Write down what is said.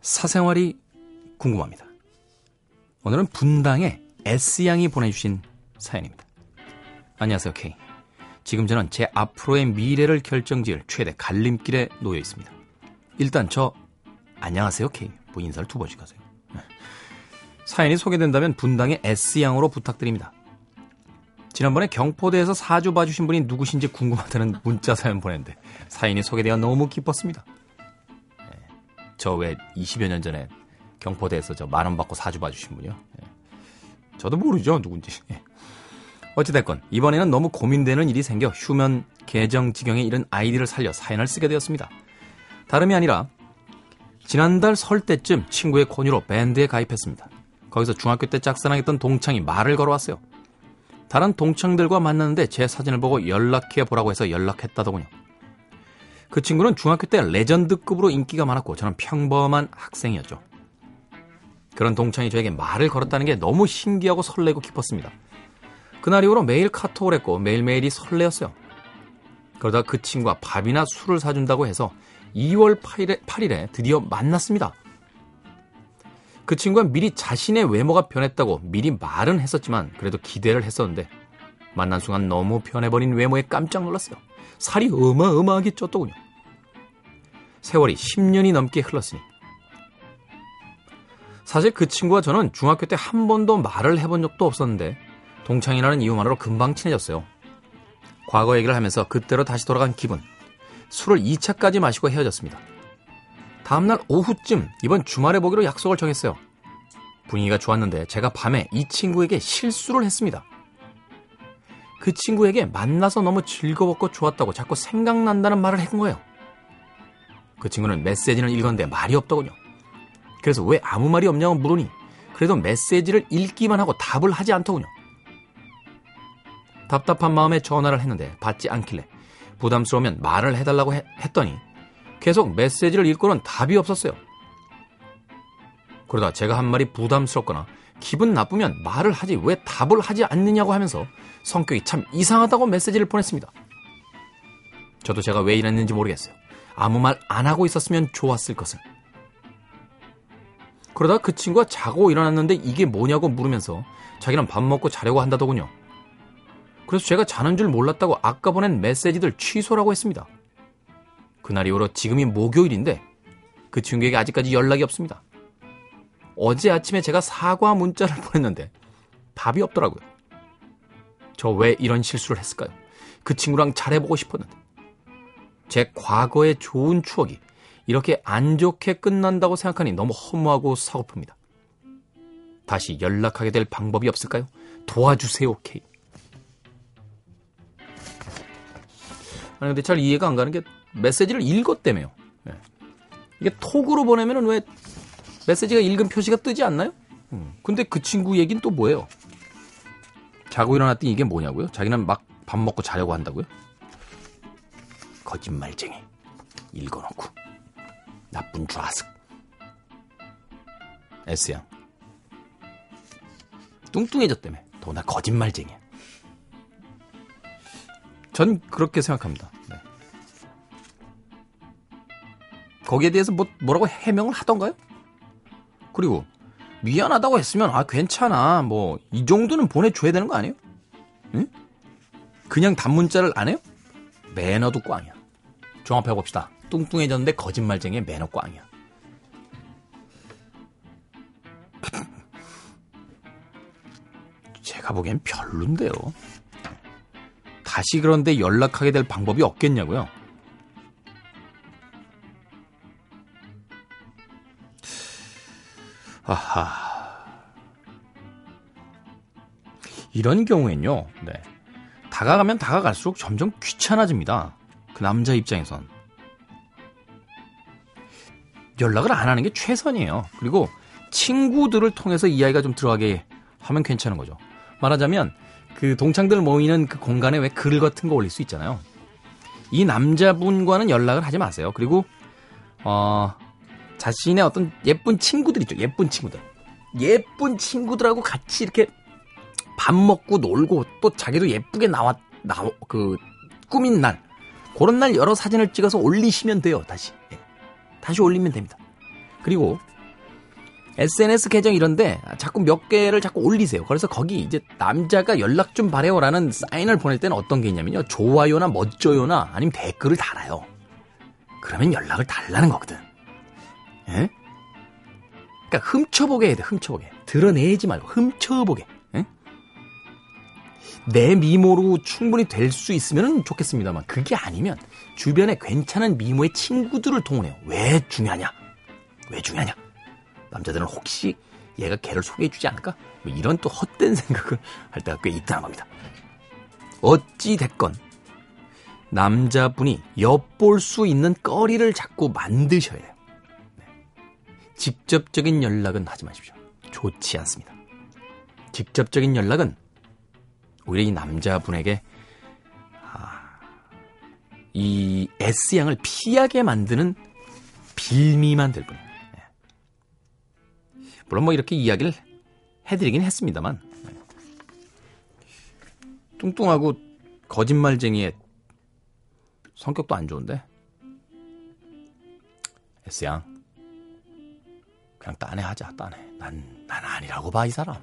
사생활이 궁금합니다. 오늘은 분당의 S양이 보내주신 사연입니다. 안녕하세요, K. 지금 저는 제 앞으로의 미래를 결정지을 최대 갈림길에 놓여 있습니다. 일단 저 안녕하세요, K. 뭐 인사를 두 번씩 하세요. 네. 사연이 소개된다면 분당의 S양으로 부탁드립니다. 지난번에 경포대에서 사주 봐주신 분이 누구신지 궁금하다는 문자 사연 보냈는데 사연이 소개되어 너무 기뻤습니다. 네. 저왜 20여 년 전에 경포대에서 저 만 원 받고 사주 봐주신 분이요. 네. 저도 모르죠 누군지. 네. 어찌됐건 이번에는 너무 고민되는 일이 생겨 휴면 계정 지경에 이른 아이디를 살려 사연을 쓰게 되었습니다. 다름이 아니라 지난달 설 때쯤 친구의 권유로 밴드에 가입했습니다. 거기서 중학교 때 짝사랑했던 동창이 말을 걸어왔어요. 다른 동창들과 만났는데 제 사진을 보고 연락해 보라고 해서 연락했다더군요. 그 친구는 중학교 때 레전드급으로 인기가 많았고 저는 평범한 학생이었죠. 그런 동창이 저에게 말을 걸었다는 게 너무 신기하고 설레고 기뻤습니다. 그날 이후로 매일 카톡을 했고 매일매일이 설레었어요. 그러다 그 친구가 밥이나 술을 사준다고 해서 2월 8일에, 8일에 드디어 만났습니다. 그 친구가 미리 자신의 외모가 변했다고 미리 말은 했었지만 그래도 기대를 했었는데 만난 순간 너무 변해버린 외모에 깜짝 놀랐어요. 살이 어마어마하게 쪘더군요. 세월이 10년이 넘게 흘렀으니 사실 그 친구와 저는 중학교 때 한 번도 말을 해본 적도 없었는데 동창이라는 이유만으로 금방 친해졌어요. 과거 얘기를 하면서 그때로 다시 돌아간 기분. 술을 2차까지 마시고 헤어졌습니다. 다음날 오후쯤 이번 주말에 보기로 약속을 정했어요. 분위기가 좋았는데 제가 밤에 이 친구에게 실수를 했습니다. 그 친구에게 만나서 너무 즐거웠고 좋았다고 자꾸 생각난다는 말을 한 거예요. 그 친구는 메시지는 읽었는데 말이 없더군요. 그래서 왜 아무 말이 없냐고 물으니 그래도 메시지를 읽기만 하고 답을 하지 않더군요. 답답한 마음에 전화를 했는데 받지 않길래 부담스러우면 말을 해달라고 해, 했더니 계속 메시지를 읽고는 답이 없었어요. 그러다 제가 한 말이 부담스럽거나 기분 나쁘면 말을 하지 왜 답을 하지 않느냐고 하면서 성격이 참 이상하다고 메시지를 보냈습니다. 저도 제가 왜 이랬는지 모르겠어요. 아무 말 안 하고 있었으면 좋았을 것을. 그러다 그 친구가 자고 일어났는데 이게 뭐냐고 물으면서 자기는 밥 먹고 자려고 한다더군요. 그래서 제가 자는 줄 몰랐다고 아까 보낸 메시지들 취소라고 했습니다. 그날 이후로 지금이 목요일인데 그 친구에게 아직까지 연락이 없습니다. 어제 아침에 제가 사과 문자를 보냈는데 답이 없더라고요. 저 왜 이런 실수를 했을까요? 그 친구랑 잘해보고 싶었는데. 제 과거의 좋은 추억이 이렇게 안 좋게 끝난다고 생각하니 너무 허무하고 서글픕니다. 다시 연락하게 될 방법이 없을까요? 도와주세요, K. 아니, 근데 잘 이해가 안 가는 게 메시지를 읽었다며요. 네. 이게 톡으로 보내면은 왜 메시지가 읽은 표시가 뜨지 않나요? 음. 근데 그 친구 얘기는 또 뭐예요? 자고 일어났더니 이게 뭐냐고요? 자기는 막 밥 먹고 자려고 한다고요? 거짓말쟁이. 읽어놓고. 나쁜 좌석. S양. 뚱뚱해졌다며. 더나 거짓말쟁이야. 전 그렇게 생각합니다. 네. 거기에 대해서 뭐, 뭐라고 해명을 하던가요? 그리고 미안하다고 했으면 아 괜찮아 뭐 이 정도는 보내줘야 되는 거 아니에요? 응? 그냥 단문자를 안 해요? 매너도 꽝이야. 종합해 봅시다. 뚱뚱해졌는데 거짓말쟁이의 매너 꽝이야. 제가 보기엔 별론데요. 다시 그런데 연락하게 될 방법이 없겠냐고요? 아하. 이런 경우엔요, 네. 다가가면 다가갈수록 점점 귀찮아집니다. 그 남자 입장에선. 연락을 안 하는 게 최선이에요. 그리고 친구들을 통해서 이야기가 좀 들어가게 하면 괜찮은 거죠. 말하자면 그 동창들 모이는 그 공간에 왜 글 같은 거 올릴 수 있잖아요. 이 남자분과는 연락을 하지 마세요. 그리고 어 자신의 어떤 예쁜 친구들 있죠. 예쁜 친구들. 예쁜 친구들하고 같이 이렇게 밥 먹고 놀고 또 자기도 예쁘게 나왔 나오 그 꾸민 날 그런 날 여러 사진을 찍어서 올리시면 돼요. 다시 예. 다시 올리면 됩니다. 그리고 SNS 계정 이런데 자꾸 몇 개를 자꾸 올리세요. 그래서 거기 이제 남자가 연락 좀 바래요라는 사인을 보낼 때는 어떤 게 있냐면요. 좋아요나 멋져요나 아니면 댓글을 달아요. 그러면 연락을 달라는 거거든. 예? 그러니까 훔쳐보게 해야 돼. 훔쳐보게. 드러내지 말고 훔쳐보게. 예? 내 미모로 충분히 될 수 있으면 좋겠습니다만 그게 아니면 주변에 괜찮은 미모의 친구들을 동원해요. 왜 중요하냐? 왜 중요하냐? 남자들은 혹시 얘가 걔를 소개해주지 않을까? 뭐 이런 또 헛된 생각을 할 때가 꽤 있다는 겁니다. 어찌 됐건 남자분이 엿볼 수 있는 거리를 자꾸 만드셔야 돼요. 네. 직접적인 연락은 하지 마십시오. 좋지 않습니다. 직접적인 연락은 오히려 이 남자분에게 아, 이 S양을 피하게 만드는 빌미만 될 뿐입니다. 물론 뭐 이렇게 이야기를 해드리긴 했습니다만 뚱뚱하고 거짓말쟁이의 성격도 안 좋은데 S양 그냥 딴애 하자 딴애. 난, 난 아니라고 봐 이 사람